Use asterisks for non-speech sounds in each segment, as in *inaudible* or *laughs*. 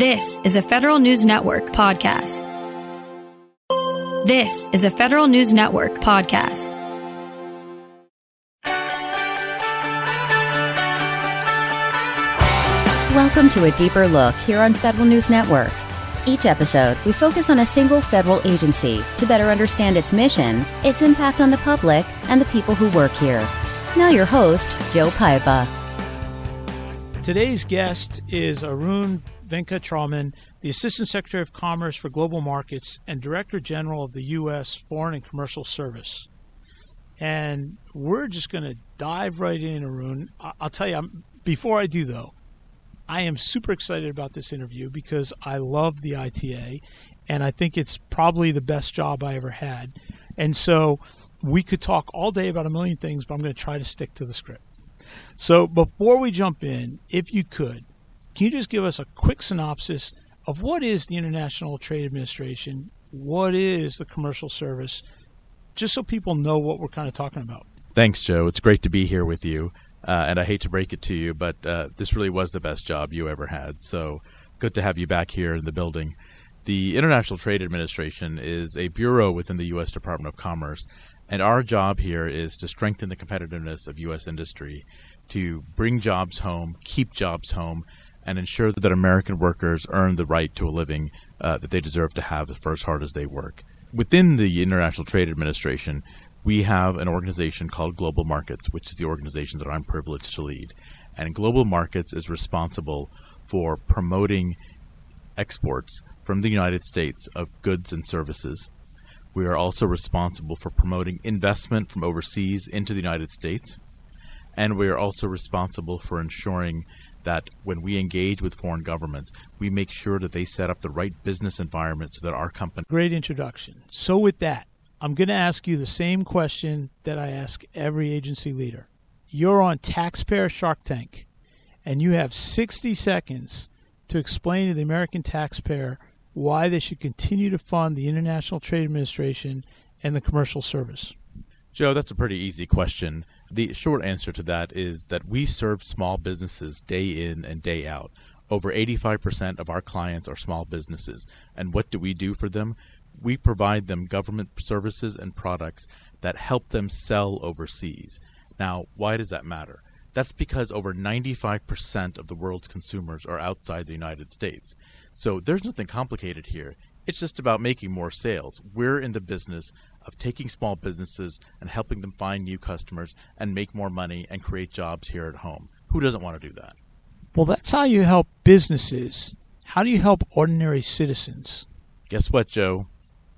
This is a Federal News Network podcast. This is a Federal News Network podcast. Welcome to a deeper look here on Federal News Network. Each episode, we focus on a single federal agency to better understand its mission, its impact on the public, and the people who work here. Now, your host, Joe Paiva. Today's guest is Arun Venkataraman, the Assistant Secretary of Commerce for Global Markets and Director General of the U.S. Foreign and Commercial Service. And we're just going to dive right in, Arun. I'll tell you, I'm, before I do, though, I am super excited about this interview because I love the ITA and I think it's probably the best job I ever had. And so we could talk all day about a million things, but I'm going to try to stick to the script. So before we jump in, if you could, can you just give us a quick synopsis of what is the International Trade Administration? What is the Commercial Service? Just so people know what we're kind of talking about. Thanks, Joe. It's great to be here with you. Uh, and I hate to break it to you, but uh, this really was the best job you ever had. So good to have you back here in the building. The International Trade Administration is a bureau within the U.S. Department of Commerce, and our job here is to strengthen the competitiveness of U.S. industry, to bring jobs home, keep jobs home, and ensure that American workers earn the right to a living uh, that they deserve to have for as hard as they work. Within the International Trade Administration, we have an organization called Global Markets, which is the organization that I'm privileged to lead. And Global Markets is responsible for promoting exports from the United States of goods and services. We are also responsible for promoting investment from overseas into the United States. And we are also responsible for ensuring that when we engage with foreign governments, we make sure that they set up the right business environment so that our company. Great introduction. So, with that, I'm going to ask you the same question that I ask every agency leader. You're on Taxpayer Shark Tank, and you have 60 seconds to explain to the American taxpayer why they should continue to fund the International Trade Administration and the Commercial Service. Joe, that's a pretty easy question. The short answer to that is that we serve small businesses day in and day out. Over 85% of our clients are small businesses. And what do we do for them? we provide them government services and products that help them sell overseas. Now, why does that matter? That's because over 95% of the world's consumers are outside the United States. So there's nothing complicated here. It's just about making more sales. We're in the business of taking small businesses and helping them find new customers and make more money and create jobs here at home. Who doesn't want to do that? Well, that's how you help businesses. How do you help ordinary citizens? Guess what, Joe?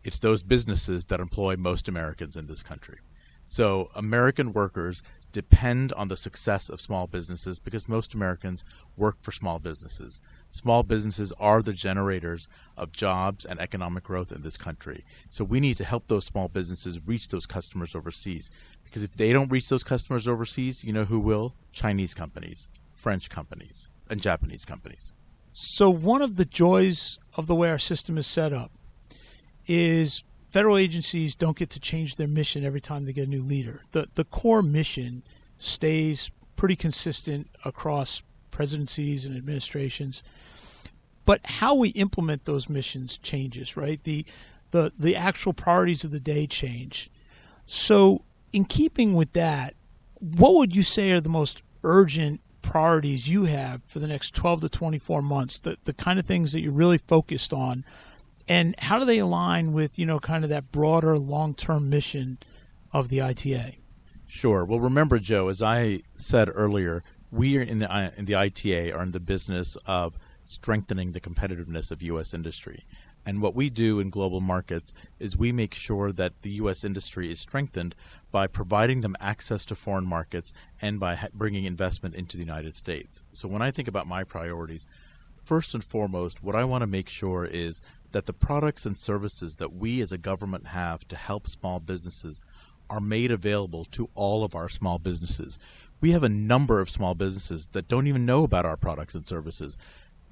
it's those businesses that employ most Americans in this country. So American workers depend on the success of small businesses because most Americans work for small businesses. Small businesses are the generators of jobs and economic growth in this country. So we need to help those small businesses reach those customers overseas. Because if they don't reach those customers overseas, you know who will? Chinese companies, French companies, and Japanese companies. So one of the joys of the way our system is set up is federal agencies don't get to change their mission every time they get a new leader. The the core mission stays pretty consistent across presidencies and administrations. But how we implement those missions changes, right? The the the actual priorities of the day change. So in keeping with that, what would you say are the most urgent priorities you have for the next 12 to 24 months? The the kind of things that you're really focused on and how do they align with you know kind of that broader long-term mission of the ITA? Sure. Well, remember, Joe, as I said earlier, we are in the uh, in the ITA are in the business of strengthening the competitiveness of U.S. industry. And what we do in global markets is we make sure that the U.S. industry is strengthened by providing them access to foreign markets and by ha- bringing investment into the United States. So when I think about my priorities, first and foremost, what I want to make sure is that the products and services that we as a government have to help small businesses are made available to all of our small businesses. We have a number of small businesses that don't even know about our products and services.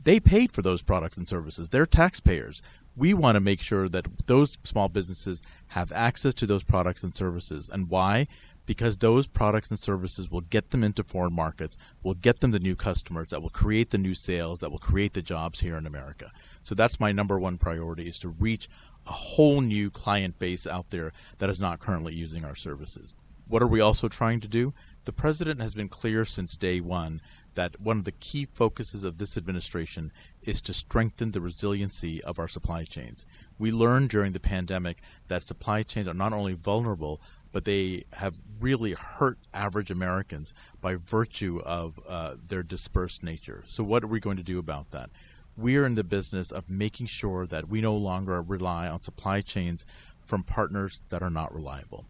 They paid for those products and services. They're taxpayers. We want to make sure that those small businesses have access to those products and services. And why? because those products and services will get them into foreign markets, will get them the new customers that will create the new sales, that will create the jobs here in America. So that's my number one priority is to reach a whole new client base out there that is not currently using our services. What are we also trying to do? The president has been clear since day one that one of the key focuses of this administration is to strengthen the resiliency of our supply chains. We learned during the pandemic that supply chains are not only vulnerable, but they have really hurt average Americans by virtue of uh, their dispersed nature. So, what are we going to do about that? We are in the business of making sure that we no longer rely on supply chains from partners that are not reliable.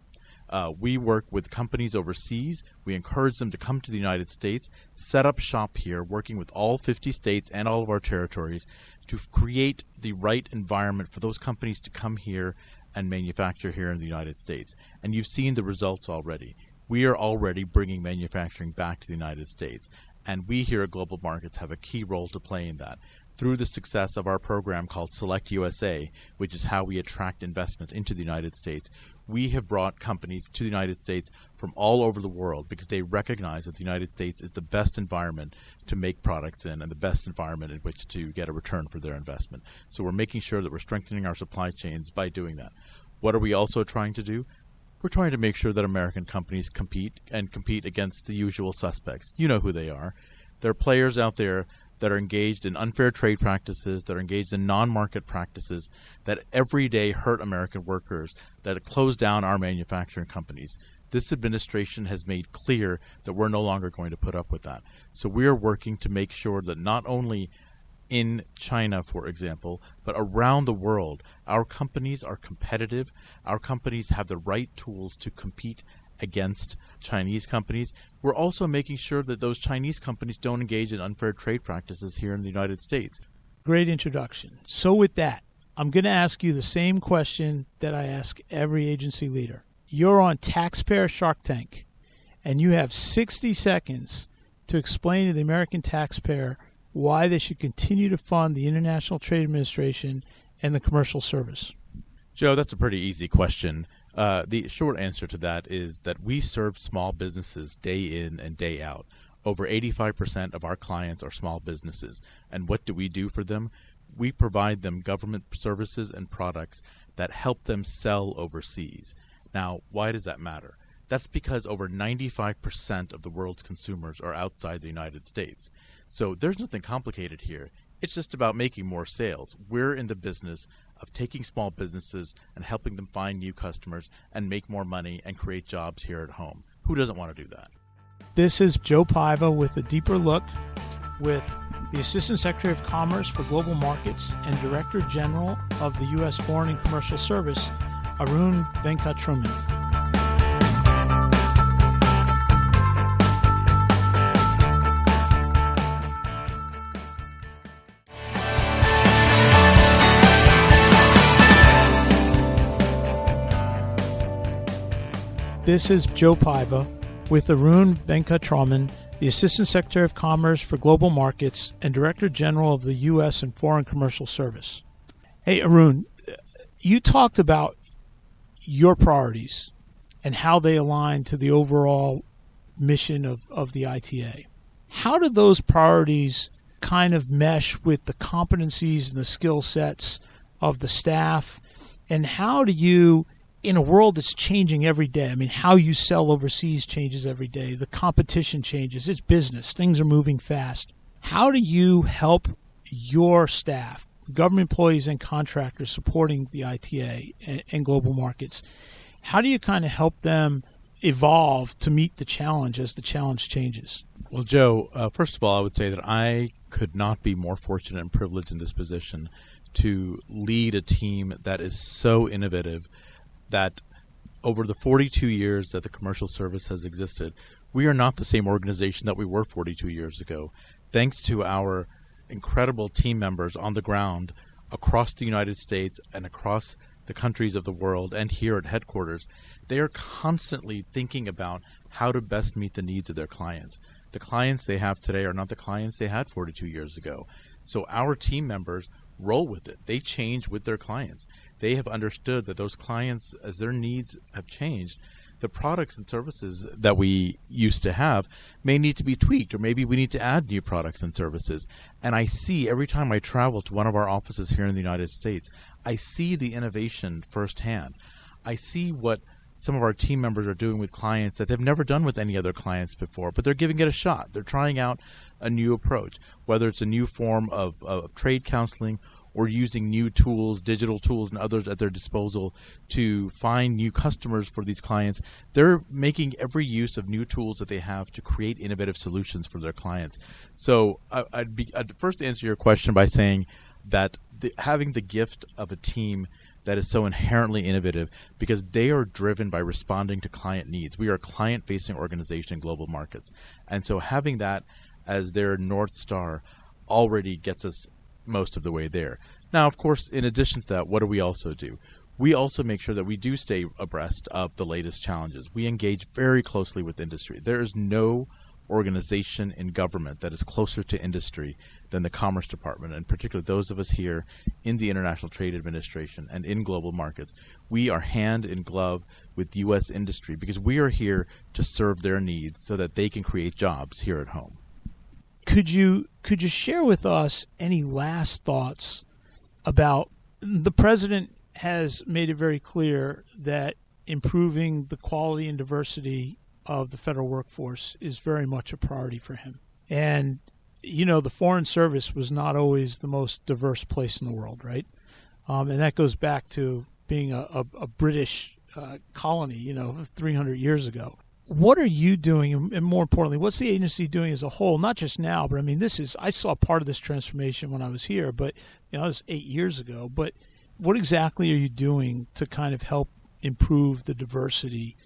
Uh, we work with companies overseas. We encourage them to come to the United States, set up shop here, working with all 50 states and all of our territories to create the right environment for those companies to come here and manufacture here in the United States. And you've seen the results already. We are already bringing manufacturing back to the United States. And we here at Global Markets have a key role to play in that through the success of our program called Select USA, which is how we attract investment into the United States, we have brought companies to the United States from all over the world because they recognize that the United States is the best environment to make products in and the best environment in which to get a return for their investment. So we're making sure that we're strengthening our supply chains by doing that. What are we also trying to do? We're trying to make sure that American companies compete and compete against the usual suspects. You know who they are. There are players out there that are engaged in unfair trade practices, that are engaged in non market practices that every day hurt American workers, that close down our manufacturing companies. This administration has made clear that we're no longer going to put up with that. So we are working to make sure that not only in China, for example, but around the world, our companies are competitive. Our companies have the right tools to compete against Chinese companies. We're also making sure that those Chinese companies don't engage in unfair trade practices here in the United States. Great introduction. So, with that, I'm going to ask you the same question that I ask every agency leader. You're on Taxpayer Shark Tank, and you have 60 seconds to explain to the American taxpayer why they should continue to fund the International Trade Administration and the Commercial Service. Joe, that's a pretty easy question. Uh, the short answer to that is that we serve small businesses day in and day out. Over 85% of our clients are small businesses. And what do we do for them? We provide them government services and products that help them sell overseas. Now, why does that matter? That's because over 95% of the world's consumers are outside the United States. So there's nothing complicated here. It's just about making more sales. We're in the business of taking small businesses and helping them find new customers and make more money and create jobs here at home. Who doesn't want to do that? This is Joe Paiva with a deeper look with the Assistant Secretary of Commerce for Global Markets and Director General of the U.S. Foreign and Commercial Service, Arun Venkataraman. This is Joe Paiva with Arun Venkataraman, the Assistant Secretary of Commerce for Global Markets and Director General of the U.S. and Foreign Commercial Service. Hey, Arun, you talked about your priorities and how they align to the overall mission of, of the ITA. How do those priorities kind of mesh with the competencies and the skill sets of the staff? And how do you in a world that's changing every day, I mean, how you sell overseas changes every day. The competition changes. It's business. Things are moving fast. How do you help your staff, government employees and contractors supporting the ITA and, and global markets? How do you kind of help them evolve to meet the challenge as the challenge changes? Well, Joe, uh, first of all, I would say that I could not be more fortunate and privileged in this position to lead a team that is so innovative that over the 42 years that the commercial service has existed, we are not the same organization that we were 42 years ago. Thanks to our incredible team members on the ground across the United States and across the countries of the world and here at headquarters, they are constantly thinking about how to best meet the needs of their clients. The clients they have today are not the clients they had 42 years ago. So our team members roll with it. They change with their clients they have understood that those clients, as their needs have changed, the products and services that we used to have may need to be tweaked, or maybe we need to add new products and services. And I see every time I travel to one of our offices here in the United States, I see the innovation firsthand. I see what some of our team members are doing with clients that they've never done with any other clients before, but they're giving it a shot. They're trying out a new approach, whether it's a new form of, of trade counseling or using new tools, digital tools, and others at their disposal to find new customers for these clients. They're making every use of new tools that they have to create innovative solutions for their clients. So I, would be I'd first answer your question by saying that the, having the gift of a team that is so inherently innovative because they are driven by responding to client needs. We are a client facing organization in global markets. And so having that as their North Star already gets us most of the way there. Now, of course, in addition to that, what do we also do? We also make sure that we do stay abreast of the latest challenges. We engage very closely with industry. There is no organization in government that is closer to industry than the Commerce Department, and particularly those of us here in the International Trade Administration and in global markets. We are hand in glove with U.S. industry because we are here to serve their needs so that they can create jobs here at home. Could you could you share with us any last thoughts about the president has made it very clear that improving the quality and diversity of the federal workforce is very much a priority for him. And you know, the Foreign Service was not always the most diverse place in the world, right? Um, and that goes back to being a, a, a British uh, colony, you know, 300 years ago. What are you doing, and more importantly, what's the agency doing as a whole? Not just now, but I mean, this is I saw part of this transformation when I was here, but you know, it was eight years ago. But what exactly are you doing to kind of help improve the diversity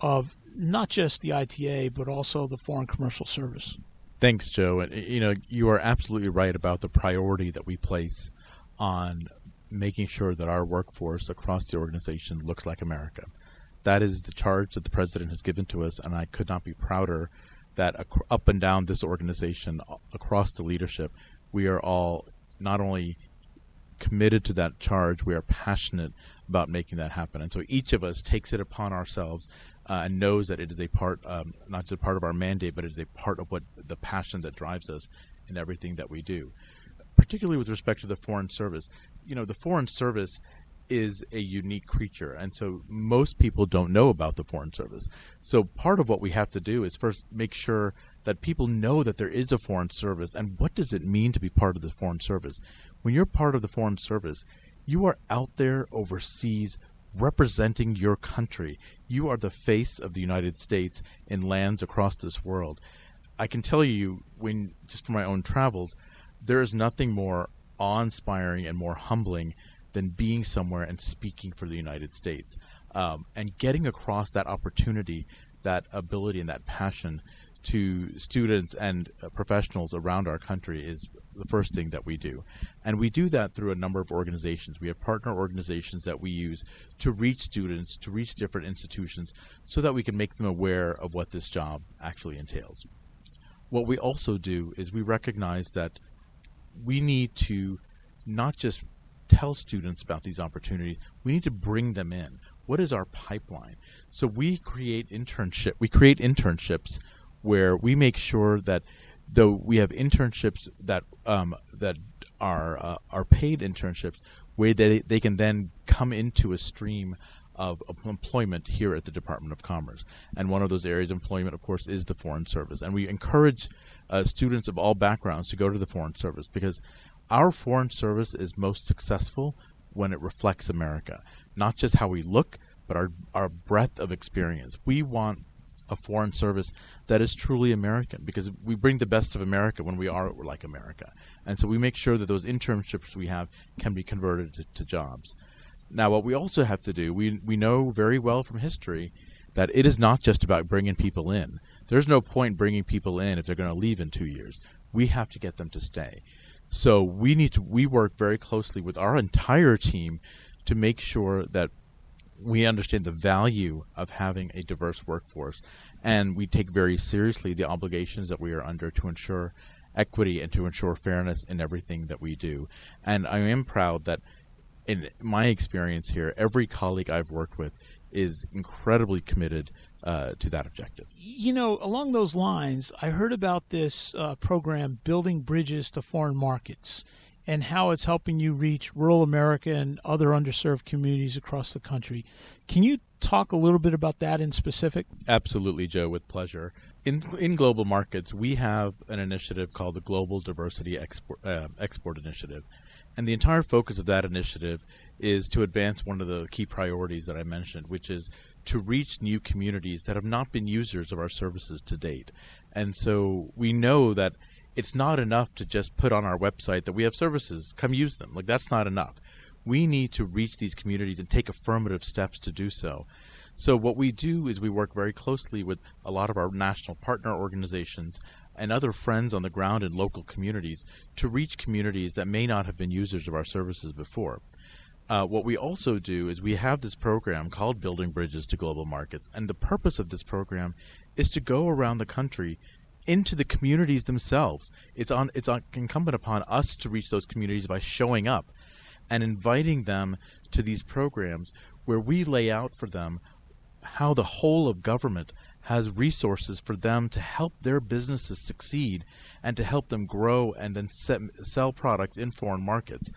of not just the ITA, but also the Foreign Commercial Service? Thanks, Joe. And you know, you are absolutely right about the priority that we place on making sure that our workforce across the organization looks like America. That is the charge that the president has given to us, and I could not be prouder that up and down this organization, across the leadership, we are all not only committed to that charge, we are passionate about making that happen. And so each of us takes it upon ourselves uh, and knows that it is a part, um, not just a part of our mandate, but it is a part of what the passion that drives us in everything that we do. Particularly with respect to the Foreign Service, you know, the Foreign Service is a unique creature, and so most people don't know about the Foreign Service. So part of what we have to do is first make sure that people know that there is a Foreign Service, and what does it mean to be part of the Foreign Service? When you're part of the Foreign Service, you are out there overseas representing your country. You are the face of the United States in lands across this world. I can tell you, when just from my own travels, there is nothing more awe-inspiring and more humbling than being somewhere and speaking for the United States, um, and getting across that opportunity, that ability, and that passion to students and uh, professionals around our country is the first thing that we do. And we do that through a number of organizations. We have partner organizations that we use to reach students, to reach different institutions, so that we can make them aware of what this job actually entails. What we also do is we recognize that we need to not just tell students about these opportunities, we need to bring them in. What is our pipeline? So we create internship we create internships where we make sure that though we have internships that um, that are uh, are paid internships where they they can then come into a stream of, employment here at the Department of Commerce. And one of those areas of employment, of course, is the Foreign Service. And we encourage uh, students of all backgrounds to go to the Foreign Service because our Foreign Service is most successful when it reflects America, not just how we look, but our our breadth of experience. We want a foreign service that is truly American because we bring the best of America when we are like America. And so we make sure that those internships we have can be converted to, to jobs. Now, what we also have to do, we, we know very well from history that it is not just about bringing people in. There's no point bringing people in if they're going to leave in two years. We have to get them to stay. So we need to we work very closely with our entire team to make sure that we understand the value of having a diverse workforce, and we take very seriously the obligations that we are under to ensure equity and to ensure fairness in everything that we do. And I am proud that, in my experience here, every colleague I've worked with is incredibly committed uh, to that objective. You know, along those lines, I heard about this uh, program, Building Bridges to Foreign Markets, and how it's helping you reach rural America and other underserved communities across the country. Can you talk a little bit about that in specific? Absolutely, Joe, with pleasure. In, in global markets, we have an initiative called the Global Diversity Export, uh, Export Initiative. And the entire focus of that initiative is to advance one of the key priorities that I mentioned, which is to reach new communities that have not been users of our services to date. And so we know that it's not enough to just put on our website that we have services, come use them. Like that's not enough. We need to reach these communities and take affirmative steps to do so. So what we do is we work very closely with a lot of our national partner organizations and other friends on the ground in local communities to reach communities that may not have been users of our services before. Uh, what we also do is we have this program called Building Bridges to Global Markets, and the purpose of this program is to go around the country into the communities themselves. It's on it's on, incumbent upon us to reach those communities by showing up and inviting them to these programs where we lay out for them how the whole of government has resources for them to help their businesses succeed and to help them grow and then set, sell products in foreign markets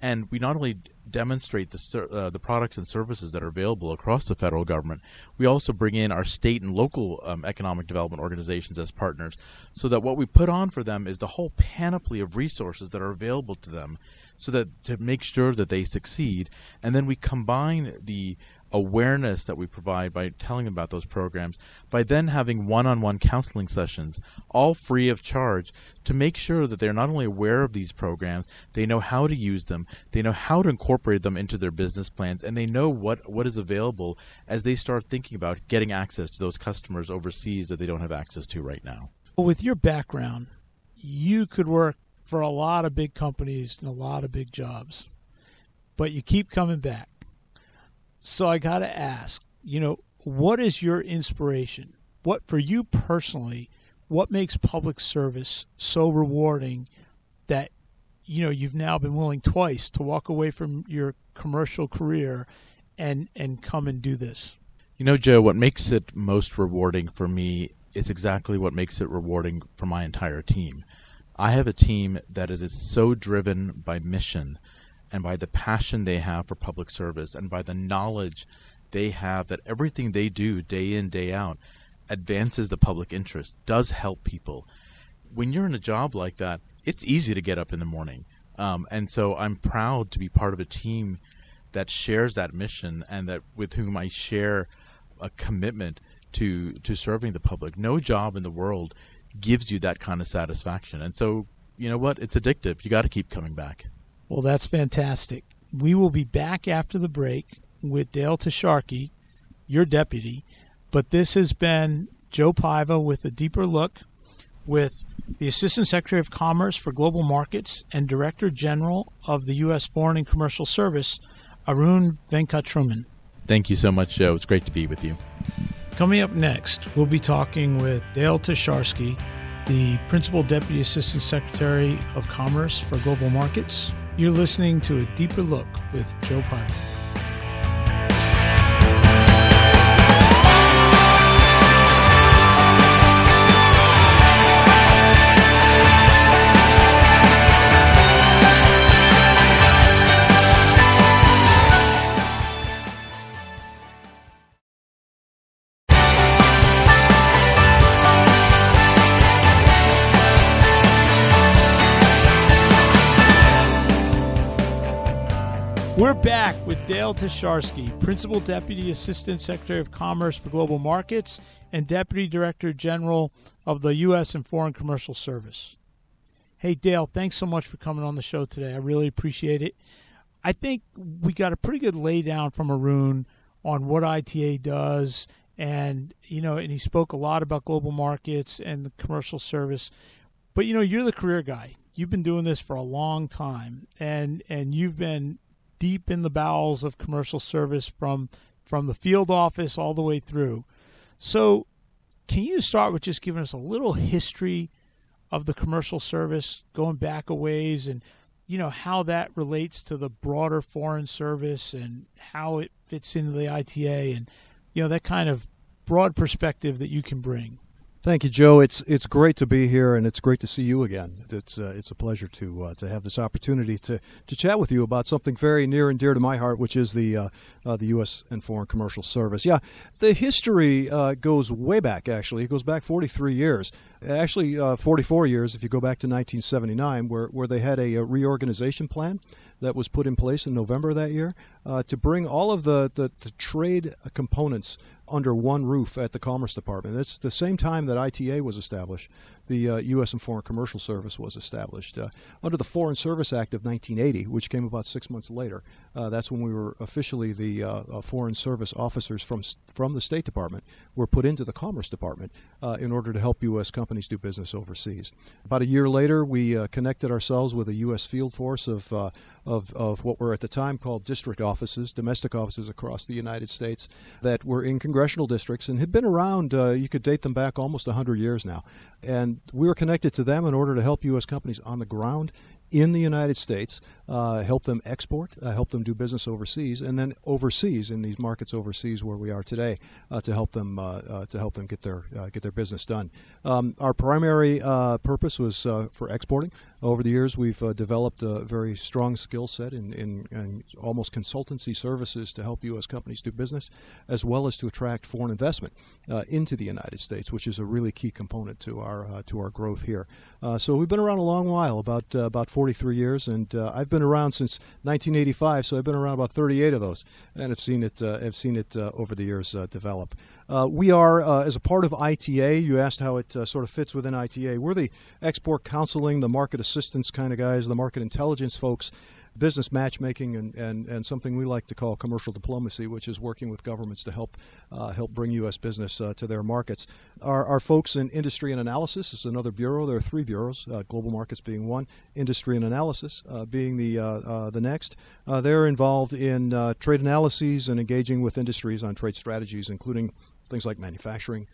and we not only demonstrate the uh, the products and services that are available across the federal government, we also bring in our state and local um, economic development organizations as partners, so that what we put on for them is the whole panoply of resources that are available to them, so that to make sure that they succeed, and then we combine the awareness that we provide by telling about those programs, by then having one on one counseling sessions, all free of charge, to make sure that they're not only aware of these programs, they know how to use them, they know how to incorporate them into their business plans, and they know what, what is available as they start thinking about getting access to those customers overseas that they don't have access to right now. With your background, you could work for a lot of big companies and a lot of big jobs, but you keep coming back so I got to ask, you know, what is your inspiration? What for you personally, what makes public service so rewarding that you know you've now been willing twice to walk away from your commercial career and and come and do this? You know, Joe, what makes it most rewarding for me is exactly what makes it rewarding for my entire team. I have a team that is so driven by mission and by the passion they have for public service and by the knowledge they have that everything they do day in, day out advances the public interest, does help people. When you're in a job like that, it's easy to get up in the morning. Um, and so I'm proud to be part of a team that shares that mission and that with whom I share a commitment to to serving the public. No job in the world gives you that kind of satisfaction. And so, you know what? It's addictive. You got to keep coming back. Well, that's fantastic. We will be back after the break with Dale Tasharski, your deputy. But this has been Joe Paiva with a deeper look with the Assistant Secretary of Commerce for Global Markets and Director General of the U.S. Foreign and Commercial Service, Arun Venkataraman. Thank you so much, Joe. It's great to be with you. Coming up next, we'll be talking with Dale Tasharski, the Principal Deputy Assistant Secretary of Commerce for Global Markets. You're listening to A Deeper Look with Joe Paiva. Dale Tasharski, Principal Deputy Assistant Secretary of Commerce for Global Markets and Deputy Director General of the U.S. and Foreign Commercial Service. Hey, Dale, thanks so much for coming on the show today. I really appreciate it. I think we got a pretty good laydown from Arun on what ITA does, and you know, and he spoke a lot about global markets and the commercial service. But you know, you're the career guy. You've been doing this for a long time, and and you've been deep in the bowels of commercial service from from the field office all the way through. So, can you start with just giving us a little history of the commercial service going back a ways and you know how that relates to the broader foreign service and how it fits into the ITA and you know that kind of broad perspective that you can bring. Thank you, Joe. It's it's great to be here, and it's great to see you again. It's uh, it's a pleasure to uh, to have this opportunity to, to chat with you about something very near and dear to my heart, which is the uh, uh the U.S. and Foreign Commercial Service. Yeah, the history uh, goes way back. Actually, it goes back 43 years. Actually, uh, 44 years if you go back to 1979, where where they had a, a reorganization plan that was put in place in November that year uh, to bring all of the, the, the trade components under one roof at the Commerce Department. It's the same time that ITA was established the uh, U.S. and Foreign Commercial Service was established. Uh, under the Foreign Service Act of 1980, which came about six months later, uh, that's when we were officially the uh, uh, Foreign Service officers from from the State Department were put into the Commerce Department uh, in order to help U.S. companies do business overseas. About a year later, we connected ourselves with a U.S. field force of, of, of what were at the time called district offices, domestic offices across the United States that were in congressional districts and had been around, you could date them back almost 100 years now. And we were connected to them in order to help U.S. companies on the ground in the United States, uh, help them export, uh, help them do business overseas, and then overseas in these markets overseas where we are today uh, to help them uh, uh, to help them get their get their business done. Um, our primary purpose was for exporting. Over the years, we've developed a very strong skill set in, in, in, almost consultancy services to help U.S. companies do business, as well as to attract foreign investment into the United States, which is a really key component to our to our growth here. so we've been around a long while, about about 43 years, and I've been around since 1985, so I've been around about 38 of those, and I've seen it. Uh, have seen it uh, over the years uh, develop. Uh, we are, uh, as a part of ITA, you asked how it sort of fits within ITA. We're the export counseling, the market assistance kind of guys, the market intelligence folks business matchmaking and, and, and something we like to call commercial diplomacy, which is working with governments to help uh, help bring U.S. business uh, to their markets. Our, our folks in industry and analysis is another bureau. There are three bureaus, uh, global markets being one, industry and analysis uh, being the uh, uh, the next. they're involved in trade analyses and engaging with industries on trade strategies, including things like manufacturing.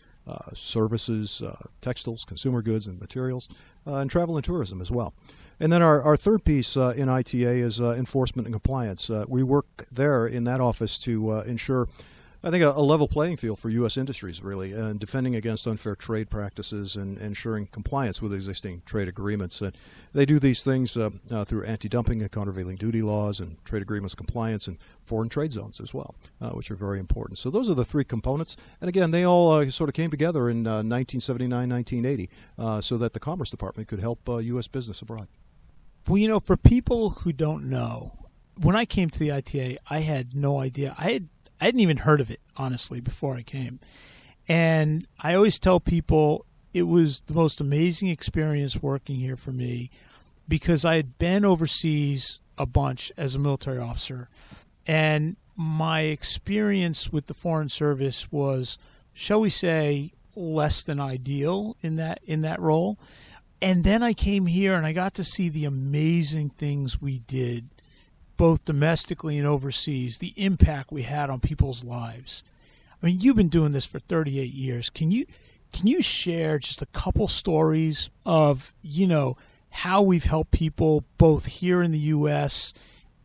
Services, textiles, consumer goods, and materials, and travel and tourism as well. And then our, our third piece uh, in ITA is uh, enforcement and compliance. Uh, we work there in that office to uh, ensure, I think, a, a, level playing field for U.S. industries, really, and defending against unfair trade practices and ensuring compliance with existing trade agreements. And they do these things uh, uh, through anti dumping and countervailing duty laws and trade agreements compliance and foreign trade zones as well, which are very important. So those are the three components. And again, they all sort of came together in 1979, 1980, so that the Commerce Department could help U.S. business abroad. Well, you know, for people who don't know, when I came to the ITA, I had no idea. I had I hadn't even heard of it honestly before I came, and I always tell people it was the most amazing experience working here for me because I had been overseas a bunch as a military officer, and my experience with the Foreign Service was, shall we say, less than ideal in that in that role and then I came here and I got to see the amazing things we did, both domestically and overseas, the impact we had on people's lives. I mean, you've been doing this for 38 years. Can you can you share just a couple stories of, you know, how we've helped people both here in the US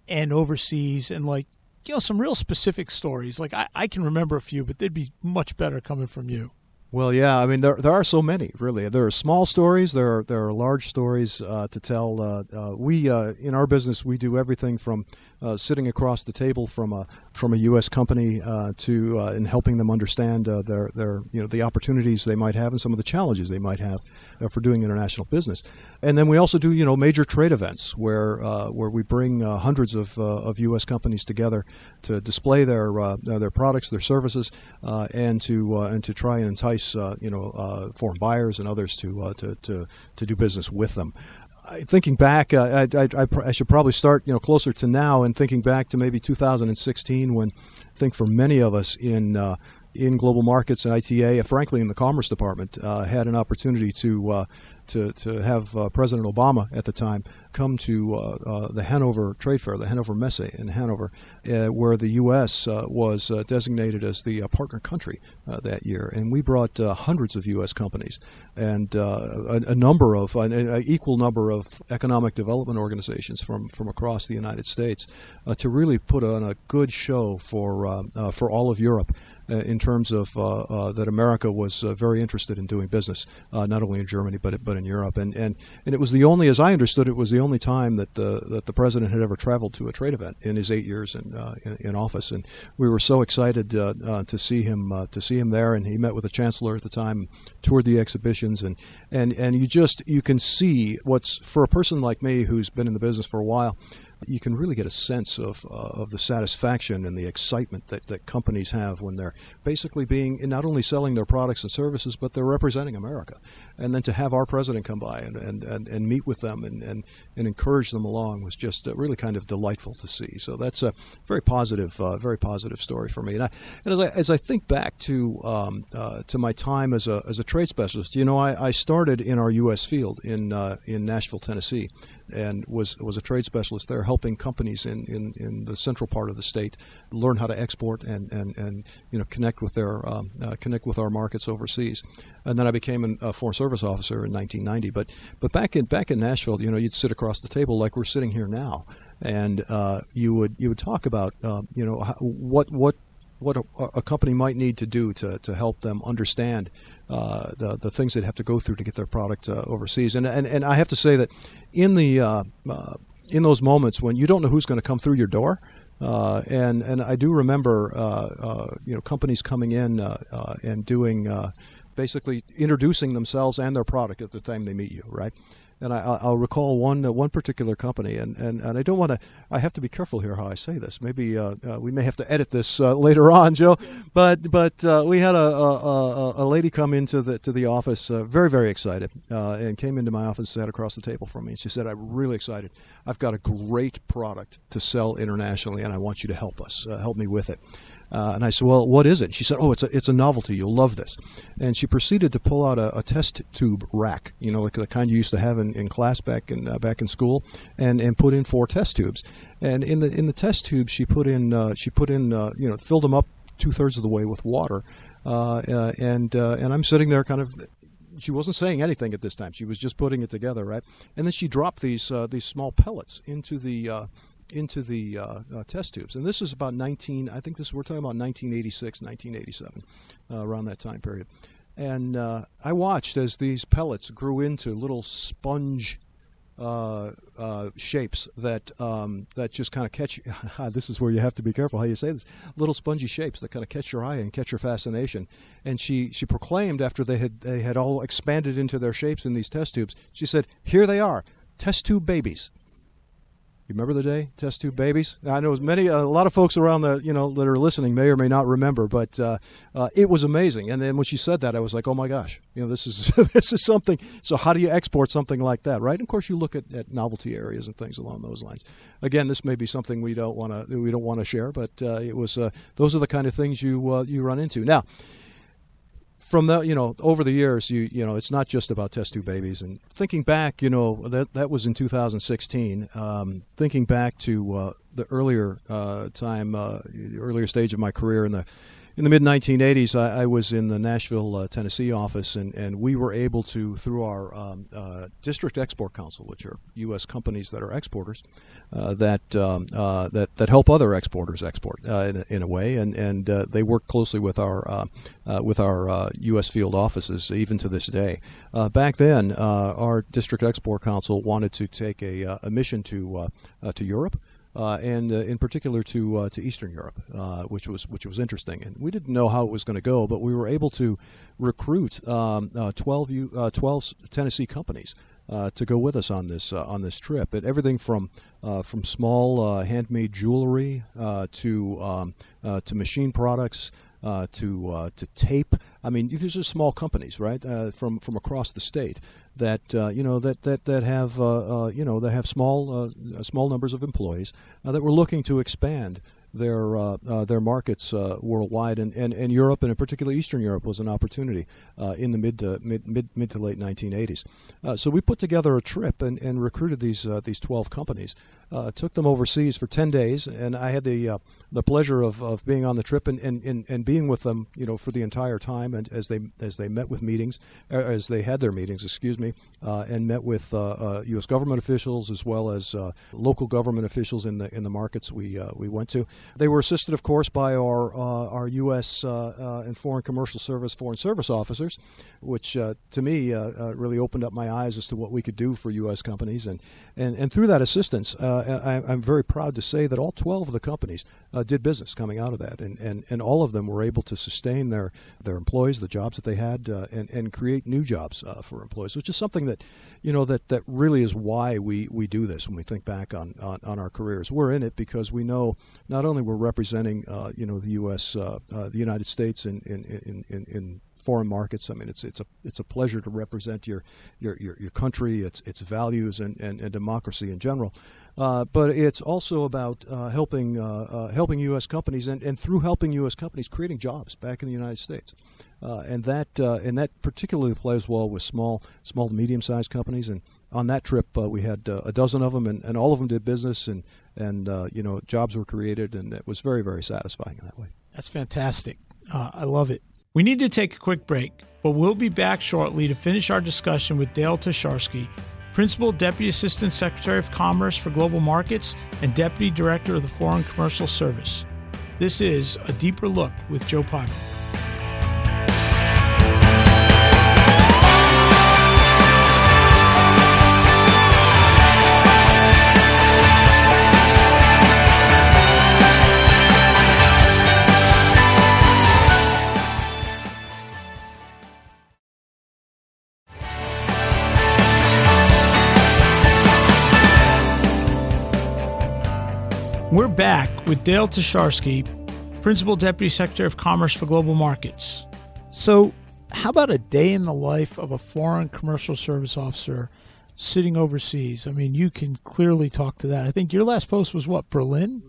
and overseas and like, you know, some real specific stories. Like I, I can remember a few, but they'd be much better coming from you. Well, yeah, I mean there there are so many really. There are small stories, there are there are large stories uh, to tell. Uh, uh, we uh, in our business we do everything from Uh, sitting across the table from a from a U.S. company uh, to uh, in helping them understand uh, their their you know the opportunities they might have and some of the challenges they might have for doing international business. And then we also do you know major trade events where where we bring hundreds of of U.S. companies together to display their their products, their services, and to and to try and entice uh, you know uh, foreign buyers and others to, uh, to, to to do business with them. Thinking back, I, I, I, I, should probably start you know closer to now and thinking back to maybe 2016 when I think for many of us in in global markets and ITA, frankly, in the Commerce Department, uh, had an opportunity to uh, to to have uh, President Obama at the time come to uh, uh, the Hanover Trade Fair, the Hanover Messe in Hanover, uh, where the U.S. was designated as the partner country that year, and we brought hundreds of U.S. companies and a, a, number of an, an, equal number of economic development organizations from from across the United States to really put on a good show for for all of Europe. Uh, in terms of uh, uh, that America was very interested in doing business, not only in Germany but but in Europe, and and and it was the only, as I understood, it was the only time that the that the president had ever traveled to a trade event in his eight years in uh, in, in, office, and we were so excited uh, uh to see him uh, to see him there, and he met with the chancellor at the time, toured the exhibitions, and and and you just you can see what's for a person like me who's been in the business for a while you can really get a sense of, uh, of the satisfaction and the excitement that, that companies have when they're basically being not only selling their products and services, but they're representing America. And then to have our president come by and, and, and, and meet with them and, and, and encourage them along was just uh, really kind of delightful to see. So that's a very positive, uh, very positive story for me. And, I, and as, I, as I think back to um, uh, to my time as a, as a trade specialist, you know, I, I started in our U.S. field in uh, in Nashville, Tennessee and was was a trade specialist there, helping companies in, in, in the central part of the state learn how to export and, and, and you know connect with their um, uh, connect with our markets overseas. And then I became a foreign service officer in 1990. But but back in back in Nashville, you know, you'd sit across the table like we're sitting here now, and uh, you would you would talk about uh, you know what what what a, a, company might need to do to, to help them understand uh, the, the things they'd have to go through to get their product uh, overseas. And, and, and I have to say that in, the, uh, uh in those moments when you don't know who's going to come through your door, uh, and and I do remember uh, you know companies coming in and doing basically introducing themselves and their product at the time they meet you, right? And I, will recall one uh, one particular company, and, and, and I don't want to. I have to be careful here how I say this. Maybe uh, uh, we may have to edit this uh, *laughs* later on, Joe. But but uh, we had a, a, a, lady come into the to the office, uh, very very excited, and came into my office, sat across the table from me, and she said, "I'm really excited. I've got a great product to sell internationally, and I want you to help us, help me with it." Uh, and I said, "Well, what is it?" She said, "Oh, it's a it's a novelty. You'll love this." And she proceeded to pull out a, a test tube rack, you know, like the kind you used to have in, in class back in uh, back in school, and, and put in four test tubes. And in the in the test tubes, she put in uh, she put in uh, you know filled them up two thirds of the way with water, uh, uh, and and I'm sitting there kind of she wasn't saying anything at this time. She was just putting it together, right? And then she dropped these uh, these small pellets into the into the uh, uh, test tubes. And this is about 19, I think this we're talking about 1986, 1987, uh, around that time period. And uh, I watched as these pellets grew into little sponge uh, uh, shapes that um, that just kind of catch. *laughs* this is where you have to be careful how you say this. Little spongy shapes that kind of catch your eye and catch your fascination. And she she proclaimed after they had they had all expanded into their shapes in these test tubes. She said, "Here they are, test tube babies." You remember the day test tube babies? I know many a lot of folks around the you know that are listening may or may not remember, but uh, uh, it was amazing. And then when she said that, I was like, oh my gosh, you know this is *laughs* this is something. So how do you export something like that, right? And of course, you look at, at novelty areas and things along those lines. Again, this may be something we don't want to we don't want to share, but uh, it was uh, those are the kind of things you uh, you run into now from the you know over the years you you know it's not just about test tube babies. And thinking back you know that that was in 2016 um, thinking back to uh, the earlier uh, time uh, earlier stage of my career in the in the mid 1980s, I, I, was in the Nashville, uh, Tennessee office, and, and we were able to, through our um, uh, District Export Council, which are U.S. companies that are exporters, uh, that, um, uh, that that help other exporters export uh, in, a, in a way, and and uh, they work closely with our with our U.S. field offices even to this day. back then, our District Export Council wanted to take a, a mission to to Europe uh, and uh, in particular to uh, to Eastern Europe, uh, which was which was interesting. And we didn't know how it was going to go, but we were able to recruit um, uh, 12, U, uh, 12 Tennessee companies. to go with us on this on this trip, and everything from from small handmade jewelry to um, to machine products to to tape. I mean, these are small companies, right, from from across the state that uh, you know that that that have uh, uh, you know that have small uh, small numbers of employees uh, that were looking to expand their uh, uh, their markets uh, worldwide, and, and, and Europe, and in particular Eastern Europe, was an opportunity uh, in the mid to mid, mid mid to late 1980s. Uh, so we put together a trip and, and recruited these uh, these 12 companies. took them overseas for 10 days, and I had the the pleasure of, of being on the trip and, and, and, and being with them, you know, for the entire time, and as they as they met with meetings, as they had their meetings, excuse me, Uh, and met with uh, uh, U.S. government officials as well as local government officials in the in the markets we we went to. They were assisted, of course, by our uh, our U.S. Uh, uh, and Foreign Commercial Service Foreign Service officers, which to me really opened up my eyes as to what we could do for U.S. companies. And and, and through that assistance, I, am very proud to say that all 12 of the companies did business coming out of that, and, and, and all of them were able to sustain their their employees, the jobs that they had, and and create new jobs for employees, which is something that you know that that really is why we we do this when we think back on on, on our careers. We're in it because we know not only we're representing, uh, you know, the U.S., uh, uh, the United States in in, in, in, in foreign markets. I mean, it's it's a it's a pleasure to represent your your your, your country, its its values and, and, and democracy in general. Uh, but it's also about uh, helping uh, uh helping U.S. companies and, and through helping U.S. companies creating jobs back in the United States, uh, and that uh, and that particularly plays well with small small to medium sized companies. And on that trip, we had a dozen of them, and, and all of them did business, and and you know jobs were created, and it was very very satisfying in that way. That's fantastic. I love it. We need to take a quick break, but we'll be back shortly to finish our discussion with Dale Tasharski Principal Deputy Assistant Secretary of Commerce for Global Markets and Deputy Director of the Foreign Commercial Service. This is A Deeper Look with Joe Potter. Back with Dale Tasharski, Principal Deputy Secretary of Commerce for Global Markets. So, how about a day in the life of a foreign commercial service officer sitting overseas? I mean, you can clearly talk to that. I think your last post was what Berlin.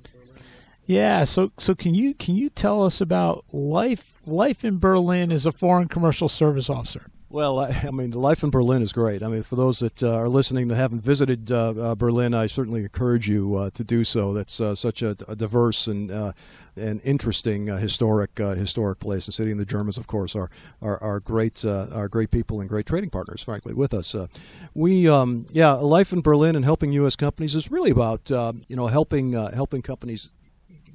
Yeah. So, so can you can you tell us about life life in Berlin as a foreign commercial service officer? Well, I, I, mean, life in Berlin is great. I mean, for those that uh, are listening that haven't visited uh, uh, Berlin, I certainly encourage you uh, to do so. That's uh, such a, a, diverse and uh, and interesting historic historic place and city. And the Germans, of course, are are, are great are great people and great trading partners, frankly, with us. we, um, yeah, life in Berlin and helping U.S. companies is really about you know helping helping companies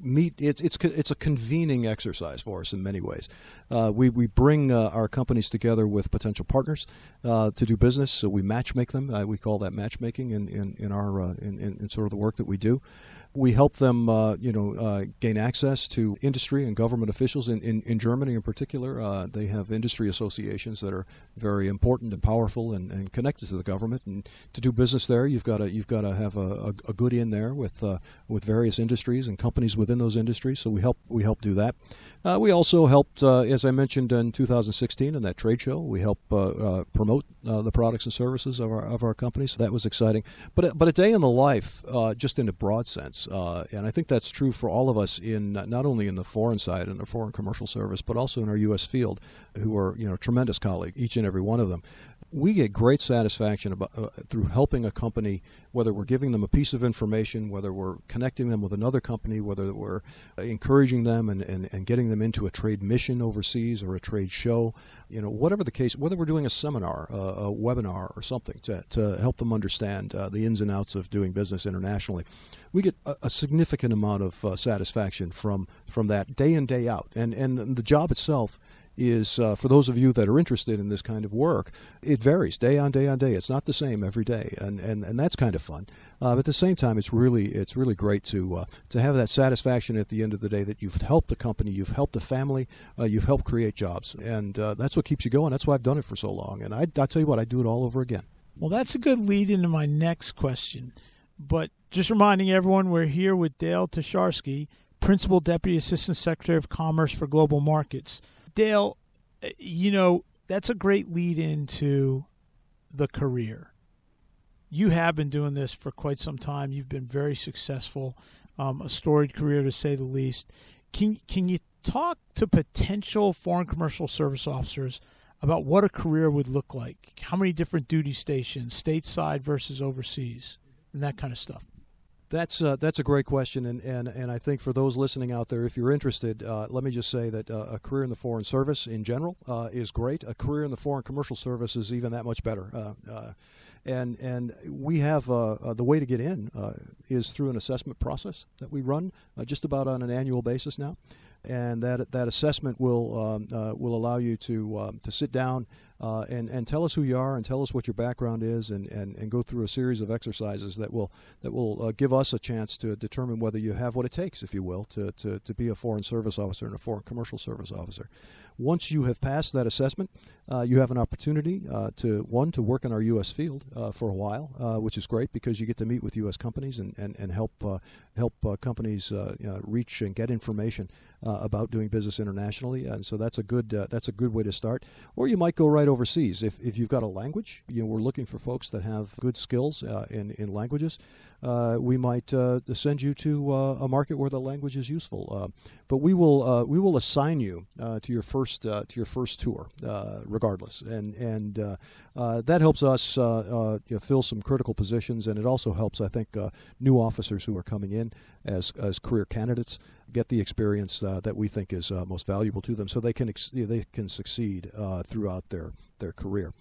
meet. It's it's it's a convening exercise for us in many ways. Uh, we we bring uh, our companies together with potential partners uh, to do business. So we match make them. Uh, we call that matchmaking in in in our uh, in, in sort of the work that we do. We help them, uh, you know, uh, gain access to industry and government officials. In, in, in Germany, in particular, uh, they have industry associations that are very important and powerful and, and connected to the government. And to do business there, you've got to you've got to have a, a, a, good in there with uh, with various industries and companies within those industries. So we help we help do that. Uh, we also helped, uh, as I mentioned in 2016 in that trade show, we help promote the products and services of our of our company. So that was exciting. But but a day in the life, just in a broad sense. Uh, and I think that's true for all of us in not only in the foreign side and the foreign commercial service, but also in our U.S. field, who are you know tremendous colleagues, each and every one of them we get great satisfaction about, uh, through helping a company, whether we're giving them a piece of information, whether we're connecting them with another company, whether we're encouraging them and, and, and getting them into a trade mission overseas or a trade show, you know, whatever the case, whether we're doing a seminar, uh, a webinar, or something to, to help them understand uh, the ins and outs of doing business internationally, we get a, a significant amount of uh, satisfaction from from that day in day out, and and the job itself is uh, for those of you that are interested in this kind of work, it varies day on day on day. It's not the same every day, and and, and that's kind of fun. Uh, but at the same time, it's really it's really great to uh, to have that satisfaction at the end of the day that you've helped the company, you've helped the family, uh, you've helped create jobs, and uh, that's what keeps you going. That's why I've done it for so long, and I I tell you what, I do it all over again. Well, that's a good lead into my next question, but just reminding everyone, we're here with Dale Tasharski, Principal Deputy Assistant Secretary of Commerce for Global Markets. Dale, uh, you know, that's a great lead into the career. you have been doing this for quite some time. You've been very successful, um, a storied career to say the least. Can can you talk to potential foreign commercial service officers about what a career would look like? How many different duty stations, stateside versus overseas, and that kind of stuff. That's uh, that's a great question, and, and, and I think for those listening out there, if you're interested, uh, let me just say that uh, a career in the foreign service in general uh, is great. A career in the foreign commercial service is even that much better. Uh, uh, and and we have the way to get in is through an assessment process that we run just about on an annual basis now, and that that assessment will um, will allow you to um, to sit down uh, and and tell us who you are and tell us what your background is and, and, and go through a series of exercises that will that will uh, give us a chance to determine whether you have what it takes, if you will, to, to, to be a foreign service officer and a foreign commercial service officer. Once you have passed that assessment, uh, you have an opportunity uh, to one to work in our U.S. field uh, for a while, uh, which is great because you get to meet with U.S. companies and and, and help help companies you know, reach and get information about doing business internationally, and so that's a good that's a good way to start. Or you might go right overseas. If, if you've got a language, you know, we're looking for folks that have good skills uh, in, in languages. Uh, we might uh, send you to uh, a market where the language is useful. Uh, but we will uh, we will assign you uh, to your first uh, to your first tour, uh, regardless, and and that helps us you know, fill some critical positions, and it also helps, I think, new officers who are coming in as as career candidates get the experience that we think is most valuable to them, so they can ex- they can succeed throughout their their career.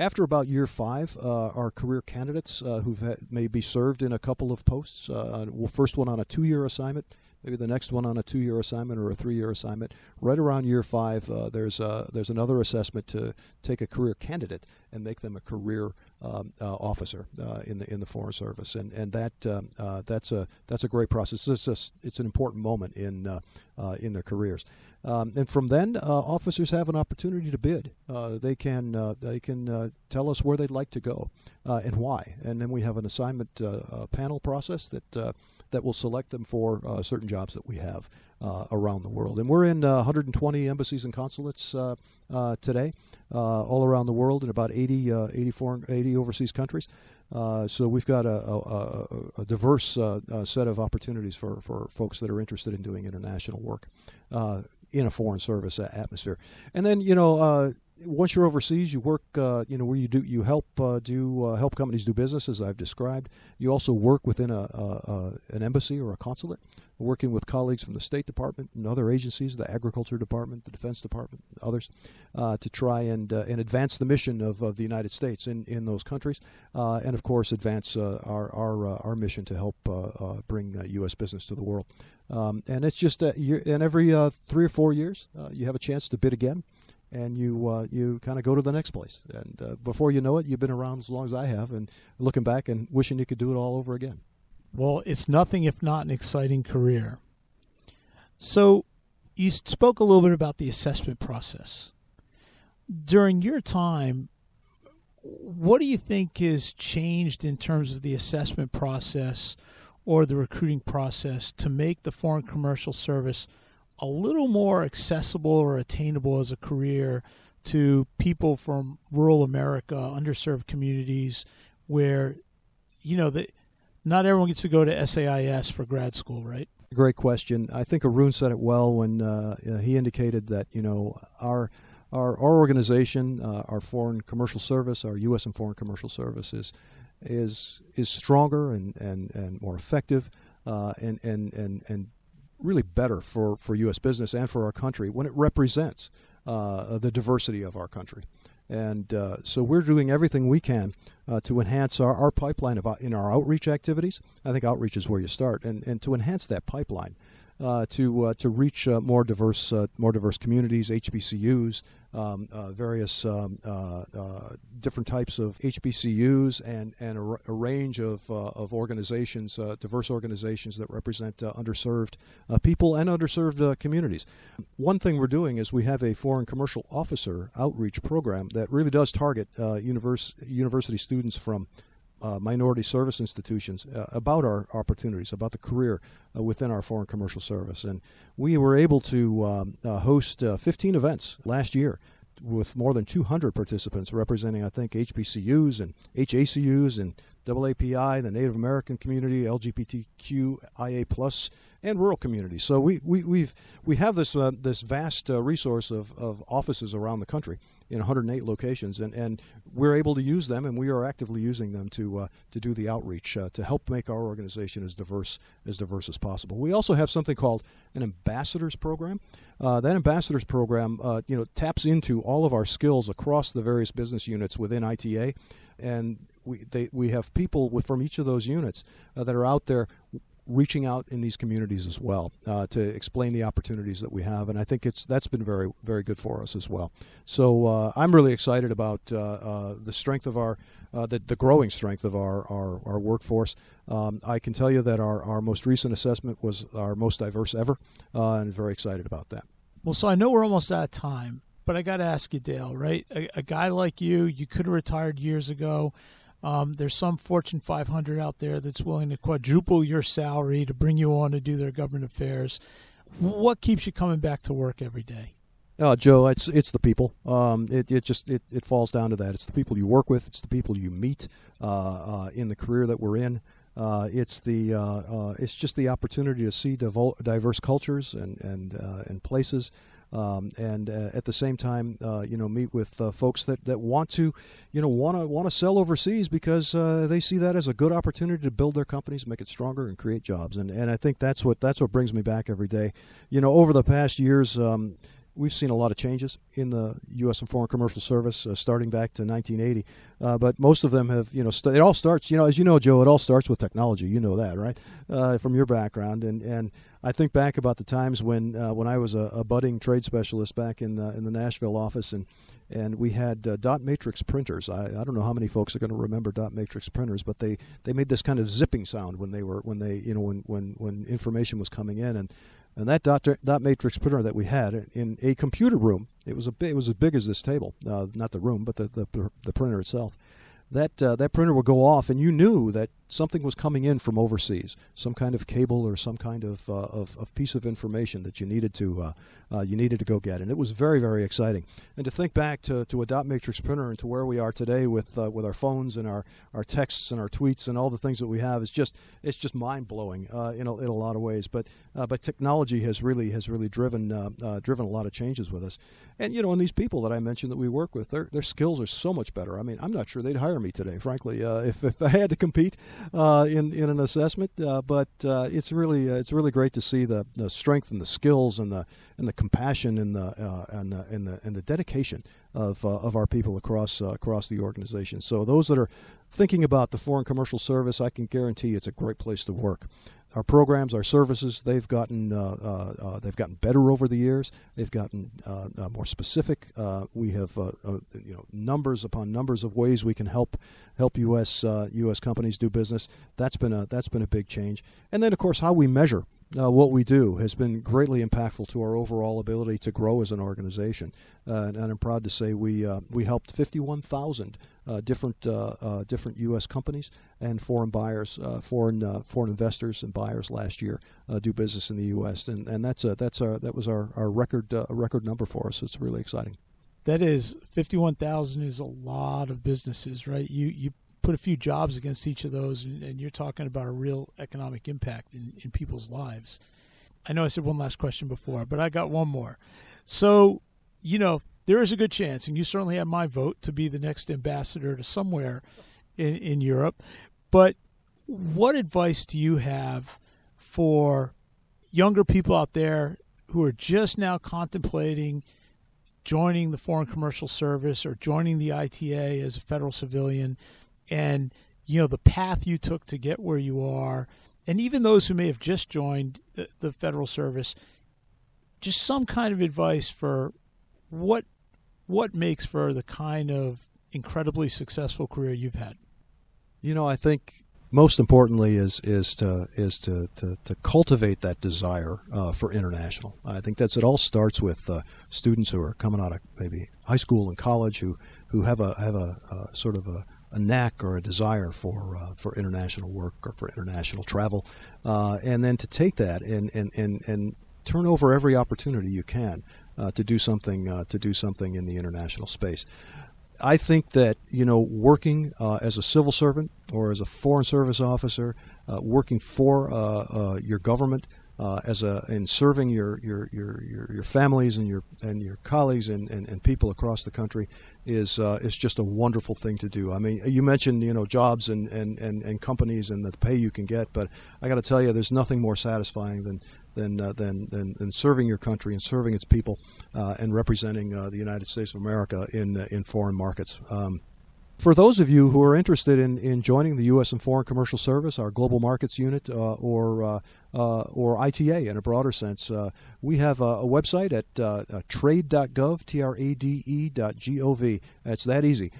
After about year five, uh, our career candidates uh, who may be served in a couple of posts, uh, well, first one on a two-year assignment, maybe the next one on a two-year assignment or a three-year assignment. Right around year five, there's there's another assessment to take a career candidate and make them a career um, uh, officer uh, in the in the Foreign Service, and and that um, uh, that's a that's a great process. It's it's an important moment in uh, uh, in their careers, um, and from then uh, officers have an opportunity to bid. they can they can tell us where they'd like to go and why, and then we have an assignment panel process that that will select them for certain jobs that we have uh, around the world. And we're in uh, 120 embassies and consulates uh, uh today, uh, all around the world, in about 80, uh, 80, foreign, 80 overseas countries. so we've got a, a, a diverse set of opportunities for, for folks that are interested in doing international work in a foreign service atmosphere. And then, you know, once you're overseas, you work, uh, you know, where you do you help uh, do uh, help companies do business, as I've described. You also work within a, a, a, an embassy or a consulate, working with colleagues from the State Department and other agencies, the Agriculture Department, the Defense Department, others, uh, to try and uh, and advance the mission of, of the United States in, in those countries, uh, and of course advance our our our mission to help bring U.S. business to the world. Um, and it's just uh, and every three or four years, you have a chance to bid again and you uh, you kind of go to the next place. And uh, before you know it, you've been around as long as I have, and looking back and wishing you could do it all over again. Well, it's nothing if not an exciting career. So, you spoke a little bit about the assessment process. During your time, what do you think has changed in terms of the assessment process or the recruiting process to make the foreign commercial service a little more accessible or attainable as a career to people from rural America, underserved communities, where you know that not everyone gets to go to SAIS for grad school, right? Great question. I think Arun said it well when uh, he indicated that you know our our, our organization, uh, our foreign commercial service, our U.S. and foreign commercial services, is is is stronger and, and, and more effective uh, and, and, and, and really better for, for U.S. business and for our country when it represents uh, the diversity of our country. And uh, so we're doing everything we can uh, to enhance our, our pipeline of, uh, in our outreach activities. I think outreach is where you start, and, and to enhance that pipeline uh, to uh, to reach uh, more diverse more diverse communities, HBCUs, um, uh, various um, uh, uh, different types of HBCUs, and and a, a range of of organizations, diverse organizations that represent underserved people and underserved communities. One thing we're doing is we have a foreign commercial officer outreach program that really does target univers- university students from uh, minority service institutions uh, about our opportunities, about the career uh, within our foreign commercial service. And we were able to um, uh, host uh, 15 events last year with more than 200 participants representing, I think, HBCUs and HACUs and AAPI, the Native American community, LGBTQIA plus, and rural communities. So we, we we've we have this uh, this vast resource of, of offices around the country in 108 locations, and, and we're able to use them, and we are actively using them to uh, to do the outreach uh, to help make our organization as diverse as diverse as possible. We also have something called an ambassadors program. Uh, that ambassadors program, uh, you know, taps into all of our skills across the various business units within ITA, and we they, we have people with, from each of those units uh, that are out there reaching out in these communities as well uh, to explain the opportunities that we have, and I think it's that's been very very good for us as well. So uh, I'm really excited about uh, uh the strength of our uh, the, the growing strength of our our, our workforce. Um, I can tell you that our, our most recent assessment was our most diverse ever, uh, and very excited about that. Well, so I know we're almost out of time, but I got to ask you, Dale. Right, a, a guy like you, you could have retired years ago. Um, there's some Fortune 500 out there that's willing to quadruple your salary to bring you on to do their government affairs. What keeps you coming back to work every day? Uh, Joe, it's it's the people. Um, it, it just it, it falls down to that. It's the people you work with. It's the people you meet uh, uh, in the career that we're in. Uh, it's the uh, uh, it's just the opportunity to see diverse cultures and and and places um, and uh, at the same time, uh, you know, meet with uh, folks that, that want to, you know, want to want to sell overseas because uh, they see that as a good opportunity to build their companies, make it stronger, and create jobs. And and I think that's what that's what brings me back every day. You know, over the past years. Um, we've seen a lot of changes in the U.S. and Foreign Commercial Service, uh, starting back to 1980. Uh, but most of them have, you know, st- it all starts, you know, as you know, Joe, it all starts with technology. You know that, right? Uh, from your background, and and I think back about the times when uh, when I was a, a, budding trade specialist back in the in the Nashville office, and and we had uh, dot matrix printers. I, I don't know how many folks are going to remember dot matrix printers, but they, they made this kind of zipping sound when they were when they you know when when when information was coming in and and that dot, dot matrix printer that we had in a computer room, it was a it was as big as this table, uh, not the room, but the, the, the printer itself. That uh, that printer would go off, and you knew that something was coming in from overseas, some kind of cable or some kind of, uh, of, of, piece of information that you needed to uh, uh, you needed to go get, and it was very very exciting. And to think back to, to a dot matrix printer and to where we are today with uh, with our phones and our, our texts and our tweets and all the things that we have is just it's just mind blowing uh, in a, in a lot of ways. But but technology has really has really driven driven a lot of changes with us. And you know, and these people that I mentioned that we work with, their their skills are so much better. I mean, I'm not sure they'd hire me today, frankly, if if I had to compete uh, in in an assessment. Uh, but uh, it's really uh, it's really great to see the, the strength and the skills and the and the compassion and the uh, and the and the and the dedication of of our people across across the organization. So those that are thinking about the foreign commercial service, I can guarantee it's a great place to work our programs, our services, they've gotten uh, uh, uh, they've gotten better over the years. They've gotten uh, uh, more specific. Uh, we have you know numbers upon numbers of ways we can help help U.S. U.S. companies do business. That's been a that's been a big change. And then of course how we measure what we do has been greatly impactful to our overall ability to grow as an organization. And, and, I'm proud to say we we helped 51,000 uh, different different U.S. companies and foreign buyers, uh, foreign uh, foreign investors and buyers last year uh, do business in the U.S. and and that's a, that's our that was our our record a record number for us. It's really exciting. That is 51,000 is a lot of businesses, right? You you put a few jobs against each of those, and, and you're talking about a real economic impact in, in people's lives. I know I said one last question before, but I got one more. So, you know, there is a good chance, and you certainly have my vote to be the next ambassador to somewhere in, in Europe. But what advice do you have for younger people out there who are just now contemplating joining the Foreign Commercial Service or joining the ITA as a federal civilian? and you know the path you took to get where you are and even those who may have just joined the, federal service just some kind of advice for what what makes for the kind of incredibly successful career you've had you know i think most importantly is is to is to, to, to cultivate that desire uh, for international. I think that's it. All starts with uh, students who are coming out of maybe high school and college who who have a have a, a sort of a a knack or a desire for uh, for international work or for international travel, uh, and then to take that and, and, and, and turn over every opportunity you can uh, to do something uh, to do something in the international space. I think that you know working uh, as a civil servant or as a foreign service officer, uh, working for uh, uh, your government. as a in serving your, your, your, your, your families and your and your colleagues and, and, and people across the country is is just a wonderful thing to do. I mean, you mentioned you know jobs and, and, and, and companies and the pay you can get, but I got to tell you, there's nothing more satisfying than than, uh, than, than, than, serving your country and serving its people uh, and representing uh, the United States of America in, in foreign markets. Um, for those of you who are interested in, in joining the U.S. and Foreign Commercial Service, our Global Markets Unit, uh, or uh, uh, or ITA in a broader sense, uh, we have a, a website at uh, uh, trade.gov. It's that easy.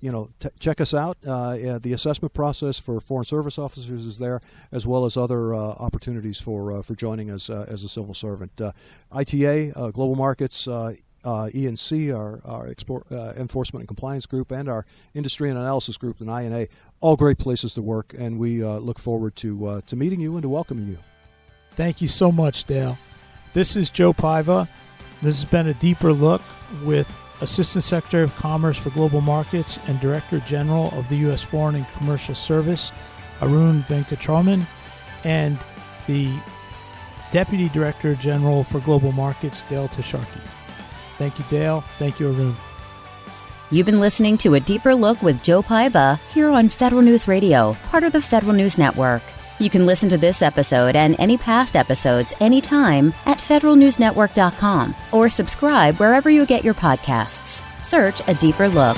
you know, t- check us out. the assessment process for foreign service officers is there, as well as other opportunities for for joining us as a civil servant. ITA, Global Markets uh, ENC, our, our export, uh, enforcement and compliance group, and our industry and analysis group, and INA, all great places to work, and we uh, look forward to uh, to meeting you and to welcoming you. Thank you so much, Dale. This is Joe Paiva. This has been a deeper look with Assistant Secretary of Commerce for Global Markets and Director General of the U.S. Foreign and Commercial Service, Arun Venkataraman, and the Deputy Director General for Global Markets, Dale Tasharski. Thank you, Dale. Thank you, Arun. You've been listening to A Deeper Look with Joe Paiva here on Federal News Radio, part of the Federal News Network. You can listen to this episode and any past episodes anytime at federalnewsnetwork.com or subscribe wherever you get your podcasts. Search A Deeper Look.